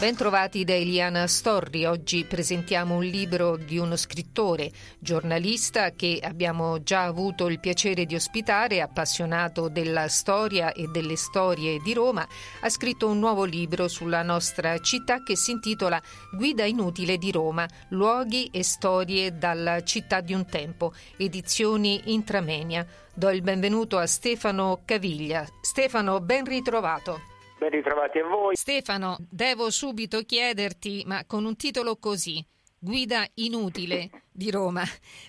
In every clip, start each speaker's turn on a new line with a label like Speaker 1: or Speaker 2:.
Speaker 1: Bentrovati da Eliana Storri. Oggi presentiamo un libro di uno scrittore, giornalista che abbiamo già avuto il piacere di ospitare, appassionato della storia e delle storie di Roma. Ha scritto un nuovo libro sulla nostra città che si intitola Guida inutile di Roma, luoghi e storie dalla città di un tempo, edizioni Intramenia. Do il benvenuto a Stefano Caviglia. Stefano, ben ritrovato.
Speaker 2: Ben ritrovati a voi.
Speaker 1: Stefano, devo subito chiederti, ma con un titolo così, Guida inutile di Roma,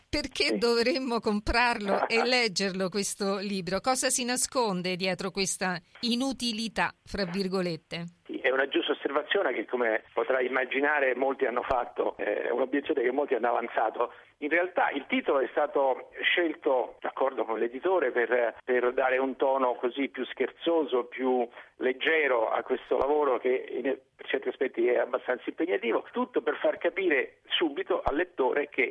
Speaker 1: perché sì. dovremmo comprarlo e leggerlo questo libro? Cosa si nasconde dietro questa inutilità, fra virgolette?
Speaker 2: Sì, è una giusta osservazione che come potrai immaginare molti hanno fatto, è un'obiezione che molti hanno avanzato. In realtà il titolo è stato scelto d'accordo con l'editore per, per dare un tono così più scherzoso, più leggero a questo lavoro che per certi aspetti è abbastanza impegnativo, tutto per far capire subito al lettore che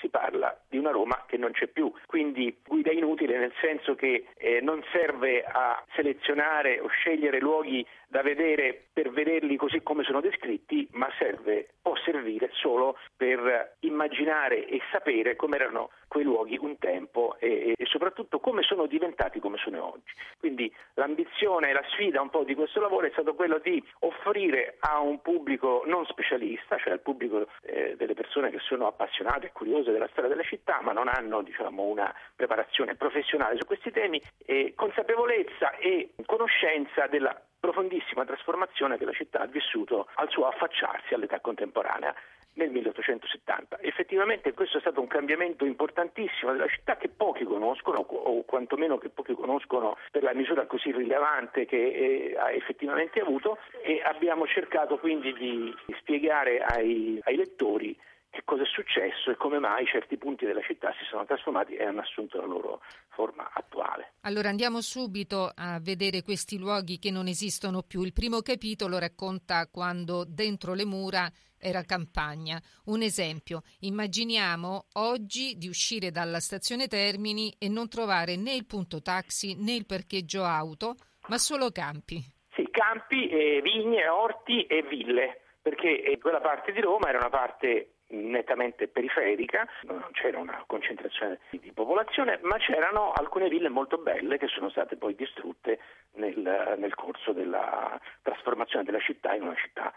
Speaker 2: si parla di una Roma che non c'è più, quindi guida inutile nel senso che eh, non serve a selezionare o scegliere luoghi da vedere per vederli così come sono descritti, ma serve, può servire solo per immaginare e sapere come erano quei luoghi un tempo e, e, soprattutto come sono diventati come sono oggi. Quindi l'ambizione e la sfida un po' di questo lavoro è stato quello di offrire a un pubblico non specialista, cioè al pubblico eh, delle persone che sono appassionate e curiose della storia della città, ma non hanno diciamo, una preparazione professionale su questi temi, eh, consapevolezza e conoscenza della profondissima trasformazione che la città ha vissuto al suo affacciarsi all'età contemporanea nel 1870. Effettivamente questo è stato un cambiamento importantissimo della città che pochi conoscono o quantomeno che pochi conoscono per la misura così rilevante che eh, ha effettivamente avuto e abbiamo cercato quindi di spiegare ai, ai lettori che cosa è successo e come mai certi punti della città si sono trasformati e hanno assunto la loro forma attuale.
Speaker 1: Allora andiamo subito a vedere questi luoghi che non esistono più. Il primo capitolo racconta quando dentro le mura era campagna. Un esempio, immaginiamo oggi di uscire dalla stazione Termini e non trovare né il punto taxi né il parcheggio auto, ma solo campi.
Speaker 2: Sì, campi, eh, vigne, orti e ville, perché eh, quella parte di Roma era una parte nettamente periferica, non c'era una concentrazione di popolazione, ma c'erano alcune ville molto belle che sono state poi distrutte nel, nel corso della trasformazione della città in una città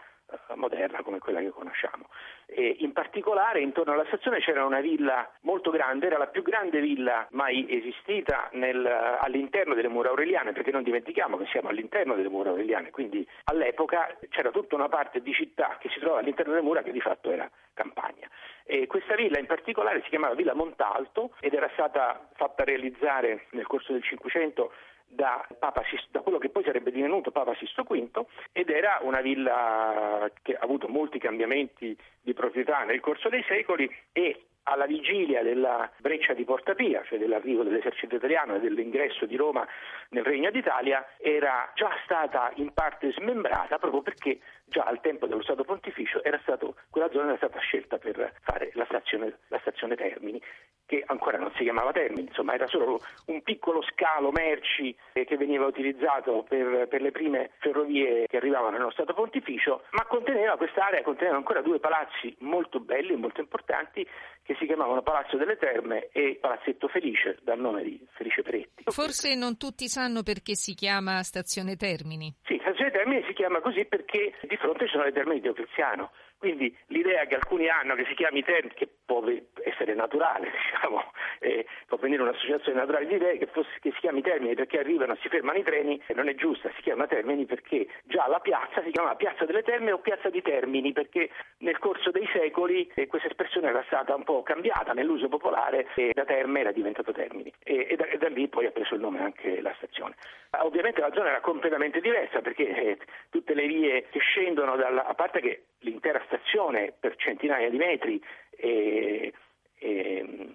Speaker 2: moderna come quella che conosciamo. E in particolare intorno alla stazione c'era una villa molto grande, era la più grande villa mai esistita nel, all'interno delle mura aureliane, perché non dimentichiamo che siamo all'interno delle mura aureliane, quindi all'epoca c'era tutta una parte di città che si trova all'interno delle mura che di fatto era campagna. E questa villa in particolare si chiamava Villa Montalto ed era stata fatta realizzare nel corso del Cinquecento da, Sisto, da, quello che poi sarebbe divenuto Papa Sisto V ed era una villa che ha avuto molti cambiamenti di proprietà nel corso dei secoli e alla vigilia della breccia di Porta Pia, cioè dell'arrivo dell'esercito italiano e dell'ingresso di Roma nel Regno d'Italia, era già stata in parte smembrata proprio perché già al tempo dello Stato Pontificio stato, quella zona era stata scelta per fare la stazione, la stazione Termini che ancora non si chiamava Termini, insomma era solo un piccolo scalo merci eh, che veniva utilizzato per, per, le prime ferrovie che arrivavano nello Stato Pontificio, ma conteneva quest'area, conteneva ancora due palazzi molto belli e molto importanti che si chiamavano Palazzo delle Terme e Palazzetto Felice, dal nome di Felice Peretti.
Speaker 1: Forse non tutti sanno perché si chiama Stazione Termini.
Speaker 2: Sì, Stazione Termini si chiama così perché di fronte sono le terme di Diopreziano quindi l'idea che alcuni hanno che si chiami Termini, che può essere naturale, diciamo, eh, può venire un'associazione naturale di idee che, fosse, che, si chiami Termini perché arrivano e si fermano i treni, non è giusta, si chiama Termini perché già la piazza si chiama Piazza delle Terme o Piazza di Termini, perché nel corso dei secoli eh, questa espressione era stata un po' cambiata nell'uso popolare e da Terme era diventato Termini e, e, da, e da, lì poi ha preso il nome anche la stazione. Ovviamente la zona era completamente diversa perché eh, tutte le vie che scendono dalla, a parte che l'intera stazione per centinaia di metri e, e,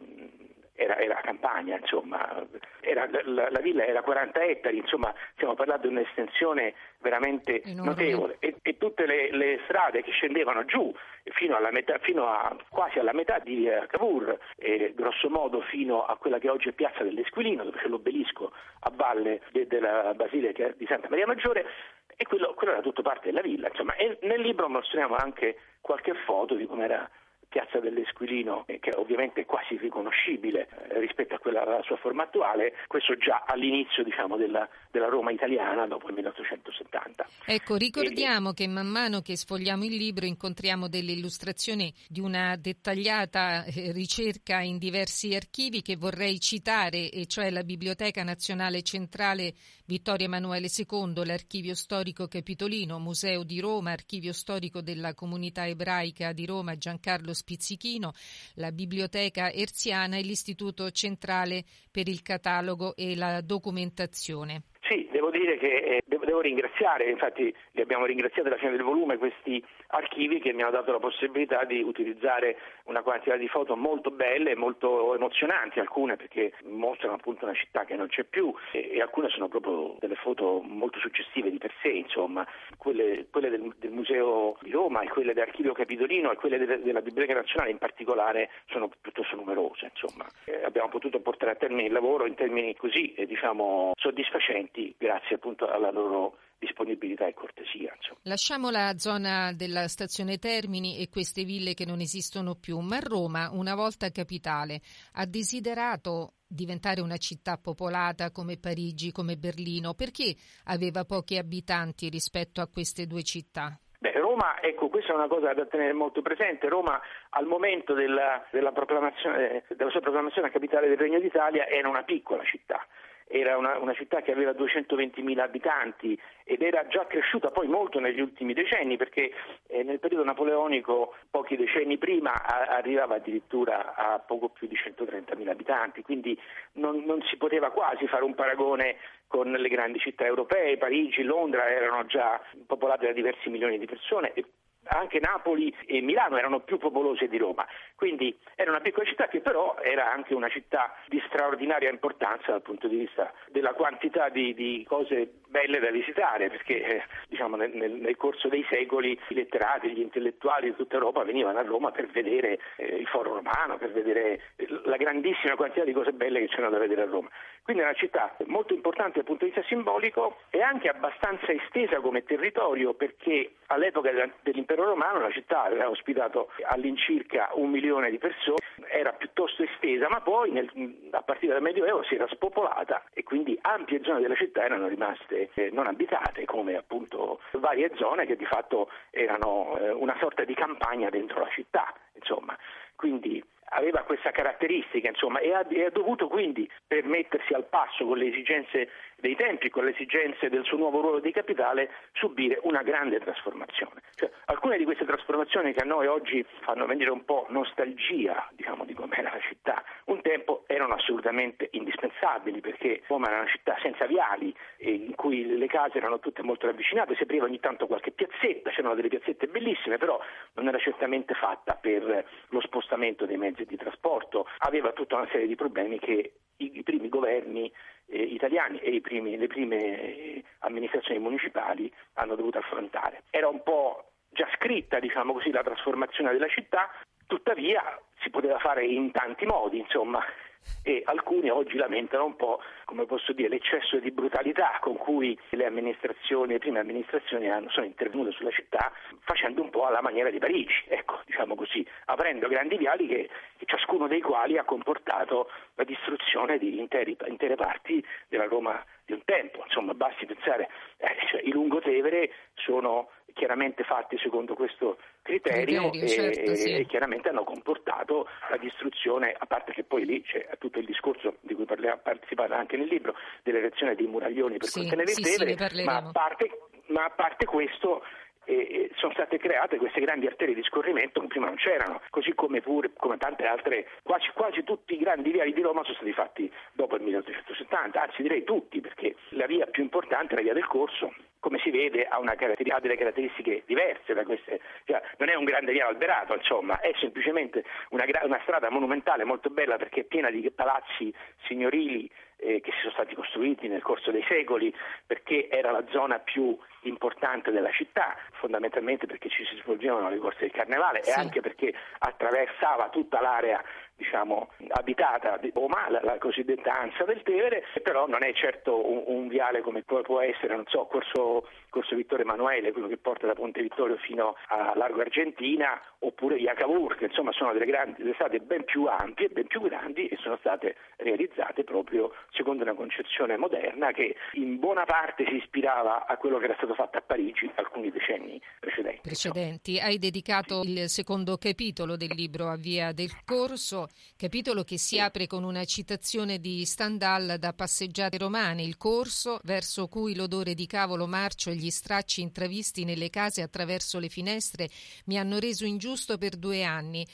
Speaker 2: era, era campagna, insomma, era, la, la, villa era 40 ettari, insomma, stiamo parlando di un'estensione veramente Enorme. notevole e, e tutte le, le, strade che scendevano giù fino, metà, fino a, quasi alla metà di eh, Cavour, e grosso modo fino a quella che oggi è Piazza dell'Esquilino, dove c'è l'obelisco a valle de, della Basilica di Santa Maria Maggiore, e quello, quello era tutto parte della villa. Insomma, e nel libro mostriamo anche qualche foto di come era Piazza dell'Esquilino, eh, che ovviamente è quasi riconoscibile eh, rispetto a quella alla sua forma attuale, questo già all'inizio diciamo, della, della, Roma italiana dopo il 1870.
Speaker 1: Ecco, ricordiamo e, che man mano che sfogliamo il libro incontriamo delle illustrazioni di una dettagliata eh, ricerca in diversi archivi che vorrei citare, e cioè la Biblioteca Nazionale Centrale Vittorio Emanuele II, l'Archivio Storico Capitolino, Museo di Roma, Archivio Storico della Comunità Ebraica di Roma Giancarlo Spizzichino, la Biblioteca Erziana e l'Istituto Centrale per il Catalogo e la Documentazione.
Speaker 2: Devo dire che eh, devo, ringraziare, infatti li abbiamo ringraziati alla fine del volume, questi archivi che mi hanno dato la possibilità di utilizzare una quantità di foto molto belle e molto emozionanti, alcune perché mostrano appunto una città che non c'è più e, alcune sono proprio delle foto molto successive di per sé, insomma, quelle, quelle del, del, Museo di Roma e quelle dell'Archivio Capitolino e quelle de, della Biblioteca Nazionale in particolare sono piuttosto numerose, insomma. Eh, abbiamo potuto portare a termine il lavoro in termini così, eh, diciamo, soddisfacenti clienti grazie appunto alla loro disponibilità e cortesia. Insomma.
Speaker 1: Lasciamo la zona della stazione Termini e queste ville che non esistono più, ma Roma, una volta capitale, ha desiderato diventare una città popolata come Parigi, come Berlino, perché aveva pochi abitanti rispetto a queste due città?
Speaker 2: Beh, Roma, ecco, questa è una cosa da tenere molto presente. Roma al momento della, della, della sua proclamazione a capitale del Regno d'Italia era una piccola città era una, una, città che aveva 220.000 abitanti ed era già cresciuta poi molto negli ultimi decenni perché eh, nel periodo napoleonico pochi decenni prima a, arrivava addirittura a poco più di 130.000 abitanti, quindi non, non, si poteva quasi fare un paragone con le grandi città europee, Parigi, Londra erano già popolate da diversi milioni di persone e anche Napoli e Milano erano più popolose di Roma, quindi era una piccola città che però era anche una città di straordinaria importanza dal punto di vista della quantità di, di cose belle da visitare, perché eh, diciamo, nel, nel, corso dei secoli i letterati, gli intellettuali di tutta Europa venivano a Roma per vedere eh, il foro romano, per vedere la grandissima quantità di cose belle che c'erano da vedere a Roma. Quindi è una città molto importante dal punto di vista simbolico e anche abbastanza estesa come territorio perché all'epoca dell'impero romano la città aveva ospitato all'incirca un milione di persone, era piuttosto estesa, ma poi nel, a partire dal Medioevo si era spopolata e quindi ampie zone della città erano rimaste eh, non abitate, come appunto varie zone che di fatto erano eh, una sorta di campagna dentro la città, insomma. Quindi aveva questa caratteristica insomma, e, ha, e, ha, dovuto quindi per mettersi al passo con le esigenze dei tempi, con le esigenze del suo nuovo ruolo di capitale, subire una grande trasformazione. Cioè, alcune di queste trasformazioni che a noi oggi fanno venire un po' nostalgia diciamo, di com'era la città, un tempo erano assolutamente indispensabili perché Roma era una città senza viali in cui le case erano tutte molto ravvicinate, si apriva ogni tanto qualche piazzetta, c'erano delle piazzette bellissime, però non era certamente fatta per lo spostamento dei mezzi di trasporto, aveva tutta una serie di problemi che i, i primi governi eh, italiani e primi, le prime eh, amministrazioni municipali hanno dovuto affrontare. Era un po' già scritta, diciamo così, la trasformazione della città, tuttavia si poteva fare in tanti modi, insomma, e alcuni oggi lamentano un po', come posso dire, l'eccesso di brutalità con cui le amministrazioni, le prime amministrazioni hanno, sono intervenute sulla città facendo un po' alla maniera di Parigi, ecco, diciamo così, aprendo grandi viali che, ciascuno dei quali ha comportato la distruzione di interi, intere parti della Roma di un tempo. Insomma, basti pensare, eh, cioè, i lungotevere sono chiaramente fatti secondo questo criterio, criterio e, certo, sì. e, chiaramente hanno comportato la distruzione, a parte che poi lì c'è tutto il discorso di cui parliamo, si parla anche nel libro, dell'erezione dei muraglioni per sì, contenere
Speaker 1: sì,
Speaker 2: il Tevere,
Speaker 1: sì,
Speaker 2: ma, a parte, ma a parte questo eh, sono state create queste grandi arterie di scorrimento che prima non c'erano, così come pure come tante altre, quasi, quasi tutti i grandi viali di Roma sono stati fatti dopo il 1870, anzi direi tutti, perché la via più importante, la via del Corso, come si vede ha, ha, delle caratteristiche diverse da queste, cioè, non è un grande via alberato, insomma, è semplicemente una, una strada monumentale molto bella perché è piena di palazzi signorili eh, che si sono stati costruiti nel corso dei secoli perché era la zona più importante della città, fondamentalmente perché ci si svolgevano le corse del carnevale sì. e anche perché attraversava tutta l'area diciamo, abitata di Roma, la, cosiddetta Ansa del Tevere, però non è certo un, un viale come può, essere, non so, Corso, Corso, Vittorio Emanuele, quello che porta da Ponte Vittorio fino a Largo Argentina, oppure via Cavour, che insomma sono delle, grandi, delle strade ben più ampie, ben più grandi e sono state realizzate proprio secondo una concezione moderna che in buona parte si ispirava a quello che era stato fatto a Parigi alcuni decenni precedenti.
Speaker 1: Precedenti. Hai dedicato il secondo capitolo del libro a Via del Corso capitolo che si apre con una citazione di Stendhal da Passeggiate romane, il corso verso cui l'odore di cavolo marcio e gli stracci intravisti nelle case attraverso le finestre mi hanno reso ingiusto per due anni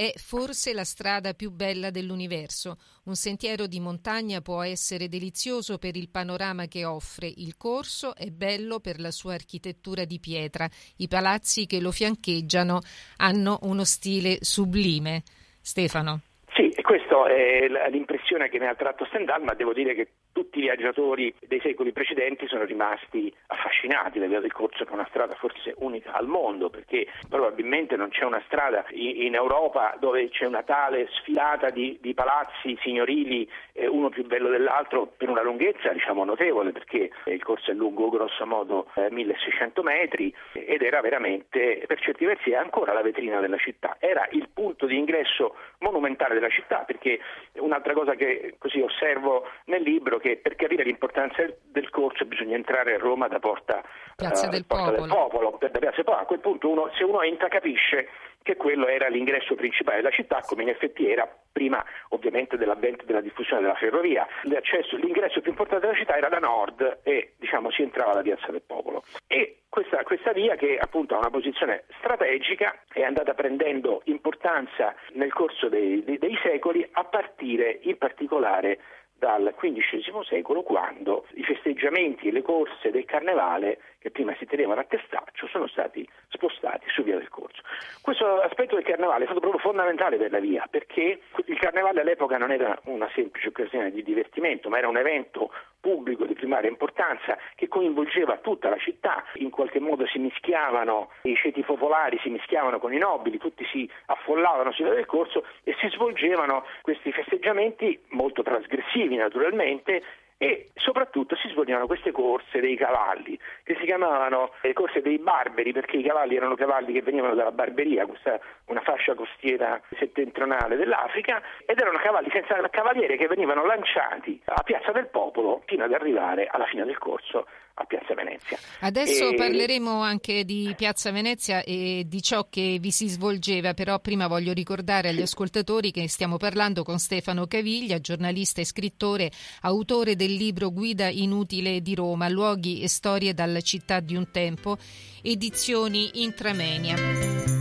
Speaker 1: è forse la strada più bella dell'universo. Un sentiero di montagna può essere delizioso per il panorama che offre, il corso è bello per la sua architettura di pietra, i palazzi che lo fiancheggiano hanno uno stile sublime. Stefano.
Speaker 2: Sì, questa è l'impressione che ne ha tratto Stendhal, ma devo dire che tutti i viaggiatori dei secoli precedenti sono rimasti affascinati da Via del Corso, che è una strada forse unica al mondo, perché probabilmente non c'è una strada in Europa dove c'è una tale sfilata di, di palazzi signorili, eh, uno più bello dell'altro, per una lunghezza diciamo notevole, perché il corso è lungo grosso modo eh, 1600 metri ed era veramente, per certi versi, ancora la vetrina della città. Era il punto di ingresso monumentale della città, perché un'altra cosa che così osservo nel libro che per capire l'importanza del corso bisogna entrare a Roma da Porta,
Speaker 1: Piazza, uh, del,
Speaker 2: porta
Speaker 1: Popolo.
Speaker 2: del Popolo. Da Piazza Popolo. A quel punto uno, se uno entra capisce che quello era l'ingresso principale della città, come in effetti era prima ovviamente dell'avvento della diffusione della ferrovia. l'ingresso più importante della città era da nord e diciamo, si entrava da Piazza del Popolo. E questa, questa, via, che appunto ha una posizione strategica, è andata prendendo importanza nel corso dei, dei, dei secoli, a partire in particolare dal XV secolo quando i festeggiamenti e le corse del carnevale che prima si tenevano a Testaccio sono stati spostati su Via del Corso. Questo aspetto del carnevale è stato proprio fondamentale per la via perché il carnevale all'epoca non era una semplice occasione di divertimento ma era un evento pubblico di primaria importanza che coinvolgeva tutta la città, in qualche modo si mischiavano i ceti popolari, si mischiavano con i nobili, tutti si affollavano sulla del corso e si svolgevano questi festeggiamenti molto trasgressivi naturalmente e soprattutto si svolgevano queste corse dei cavalli che si chiamavano le corse dei barberi perché i cavalli erano cavalli che venivano dalla Barberia, questa una fascia costiera settentrionale dell'Africa ed erano cavalli senza cavaliere che venivano lanciati a Piazza del Popolo fino ad arrivare alla fine del corso a Piazza Venezia.
Speaker 1: Adesso e... parleremo anche di Piazza Venezia e di ciò che vi si svolgeva, però prima voglio ricordare agli ascoltatori che stiamo parlando con Stefano Caviglia, giornalista e scrittore, autore del libro Guida inutile di Roma, luoghi e storie dalla città di un tempo, edizioni Intramenia.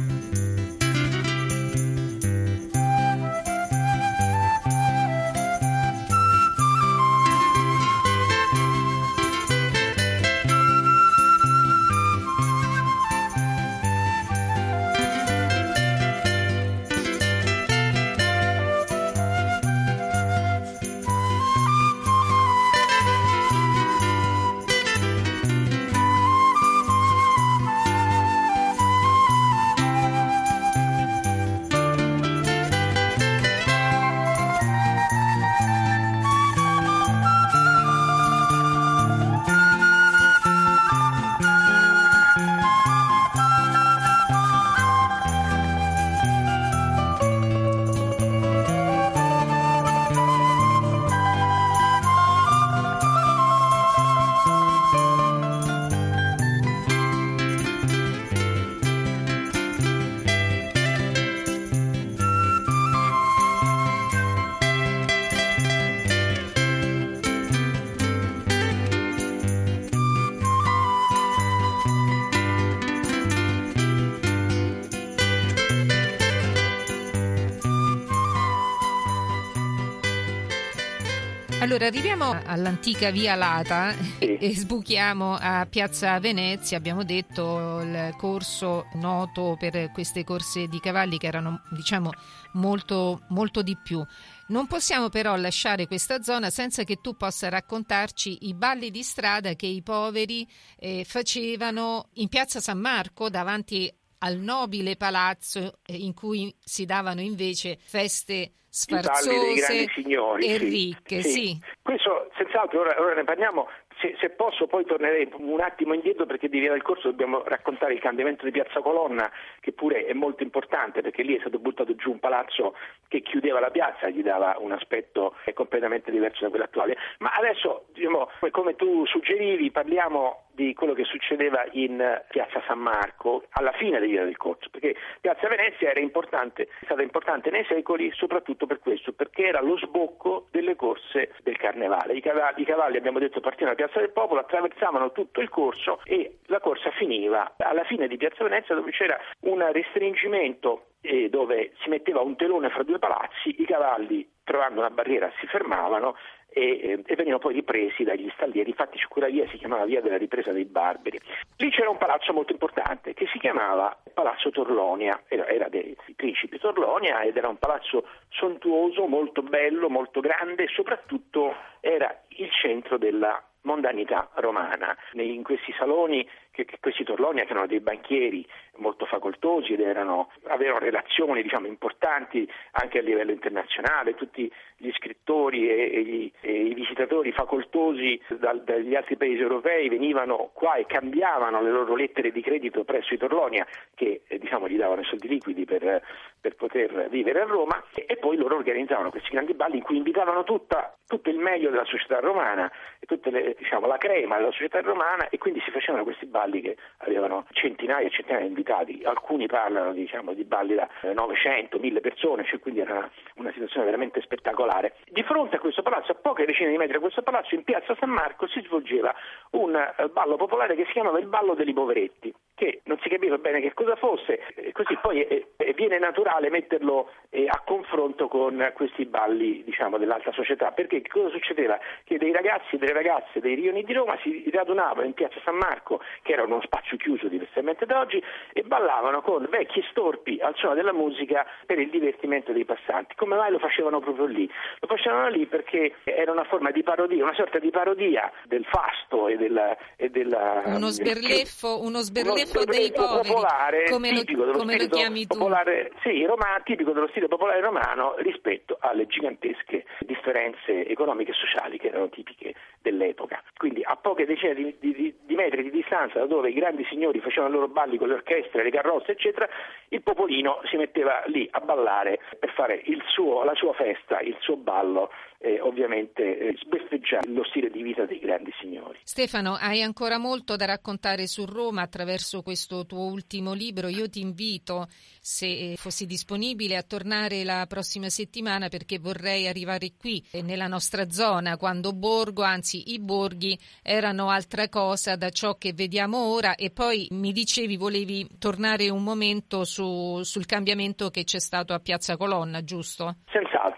Speaker 1: Allora, arriviamo all'antica Via Lata sì. e sbuchiamo a Piazza Venezia. Abbiamo detto il corso noto per queste corse di cavalli che erano, diciamo, molto, molto di più. Non possiamo però lasciare questa zona senza che tu possa raccontarci i balli di strada che i poveri eh, facevano in Piazza San Marco davanti al nobile palazzo eh, in cui si davano invece feste sfarzose
Speaker 2: signori,
Speaker 1: e
Speaker 2: sì,
Speaker 1: ricche.
Speaker 2: Sì.
Speaker 1: Sì.
Speaker 2: Questo senz'altro, ora, ora ne parliamo, se, se, posso poi tornerei un attimo indietro perché di via del corso dobbiamo raccontare il cambiamento di Piazza Colonna che pure è molto importante perché lì è stato buttato giù un palazzo che chiudeva la piazza e gli dava un aspetto completamente diverso da quello attuale. Ma adesso, diciamo, come tu suggerivi, parliamo di quello che succedeva in Piazza San Marco alla fine Via del Corso, perché Piazza Venezia era importante, è stata importante nei secoli soprattutto per questo, perché era lo sbocco delle corse del carnevale. I cavalli, i cavalli abbiamo detto, partivano da Piazza del Popolo, attraversavano tutto il corso e la corsa finiva alla fine di Piazza Venezia dove c'era un restringimento eh, dove si metteva un telone fra due palazzi, i cavalli trovando una barriera si fermavano e, e, venivano poi ripresi dagli stallieri. Infatti quella via si chiamava via della ripresa dei barberi. Lì c'era un palazzo molto importante che si chiamava Palazzo Torlonia, era, era dei principi Torlonia ed era un palazzo sontuoso, molto bello, molto grande e soprattutto era il centro della mondanità romana. In questi saloni, che, che questi Torlonia che erano dei banchieri molto facoltosi ed erano, avevano relazioni diciamo, importanti anche a livello internazionale, tutti gli scrittori e, e, gli, e i visitatori facoltosi dal, dagli altri paesi europei venivano qua e cambiavano le loro lettere di credito presso i Torlonia che eh, diciamo, gli davano i soldi liquidi per, per poter vivere a Roma e, poi loro organizzavano questi grandi balli in cui invitavano tutta, tutto il meglio della società romana e tutta diciamo, la crema della società romana e quindi si facevano questi balli che avevano centinaia e centinaia di invitati, alcuni parlano diciamo, di balli da 900, eh, 1000 persone, cioè quindi era una situazione veramente spettacolare. Di fronte a questo palazzo, a poche decine di metri da questo palazzo, in piazza San Marco si svolgeva un eh, ballo popolare che si chiamava il ballo dei poveretti che non si capiva bene che cosa fosse, così poi è, è, viene naturale metterlo eh, a confronto con questi balli diciamo, dell'alta società, perché cosa succedeva? Che dei ragazzi e delle ragazze dei rioni di Roma si radunavano in piazza San Marco, che era uno spazio chiuso diversamente da oggi, e ballavano con vecchi storpi al suono della musica per il divertimento dei passanti. Come mai lo facevano proprio lì? Lo facevano lì perché era una forma di parodia, una sorta di parodia del fasto e della... E della
Speaker 1: uno sberleffo, uno sberleffo tipico dei poveri,
Speaker 2: popolare,
Speaker 1: come, lo, come lo, chiami tu?
Speaker 2: Popolare, sì, romano, tipico dello stile popolare romano rispetto alle gigantesche differenze economiche e sociali che erano tipiche dell'epoca. Quindi a poche decine di, di, di, metri di distanza da dove i grandi signori facevano i loro balli con le orchestre, le carrozze, eccetera, il popolino si metteva lì a ballare per fare suo, la sua festa, il suo ballo eh, ovviamente eh, sbeffeggiare lo stile di vita dei grandi signori.
Speaker 1: Stefano, hai ancora molto da raccontare su Roma attraverso questo tuo ultimo libro. Io ti invito, se fossi disponibile, a tornare la prossima settimana perché vorrei arrivare qui, eh, nella nostra zona, quando Borgo, anzi i borghi, erano altra cosa da ciò che vediamo ora e poi mi dicevi volevi tornare un momento su, sul cambiamento che c'è stato a Piazza Colonna, giusto?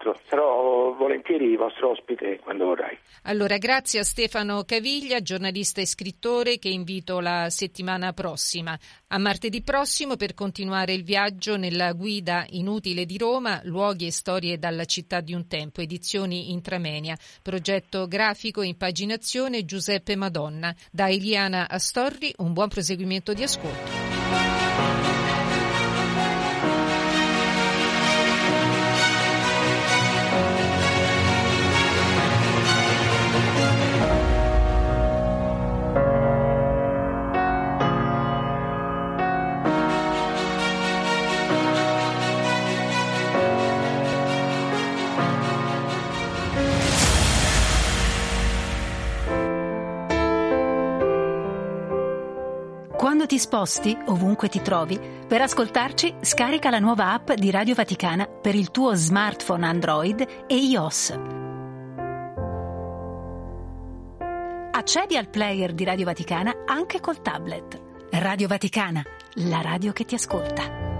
Speaker 2: Senz'altro, sarò volentieri vostro ospite quando vorrai.
Speaker 1: Allora, grazie a Stefano Caviglia, giornalista e scrittore, che invito la settimana prossima. A martedì prossimo per continuare il viaggio nella guida inutile di Roma, luoghi e storie dalla città di un tempo, edizioni Intramenia, progetto grafico e impaginazione Giuseppe Madonna. Da Eliana Astorri, un buon proseguimento di ascolto.
Speaker 3: Quando ti sposti, ovunque ti trovi, per ascoltarci scarica la nuova app di Radio Vaticana per il tuo smartphone Android e iOS. Accedi al player di Radio Vaticana anche col tablet. Radio Vaticana, la radio che ti ascolta.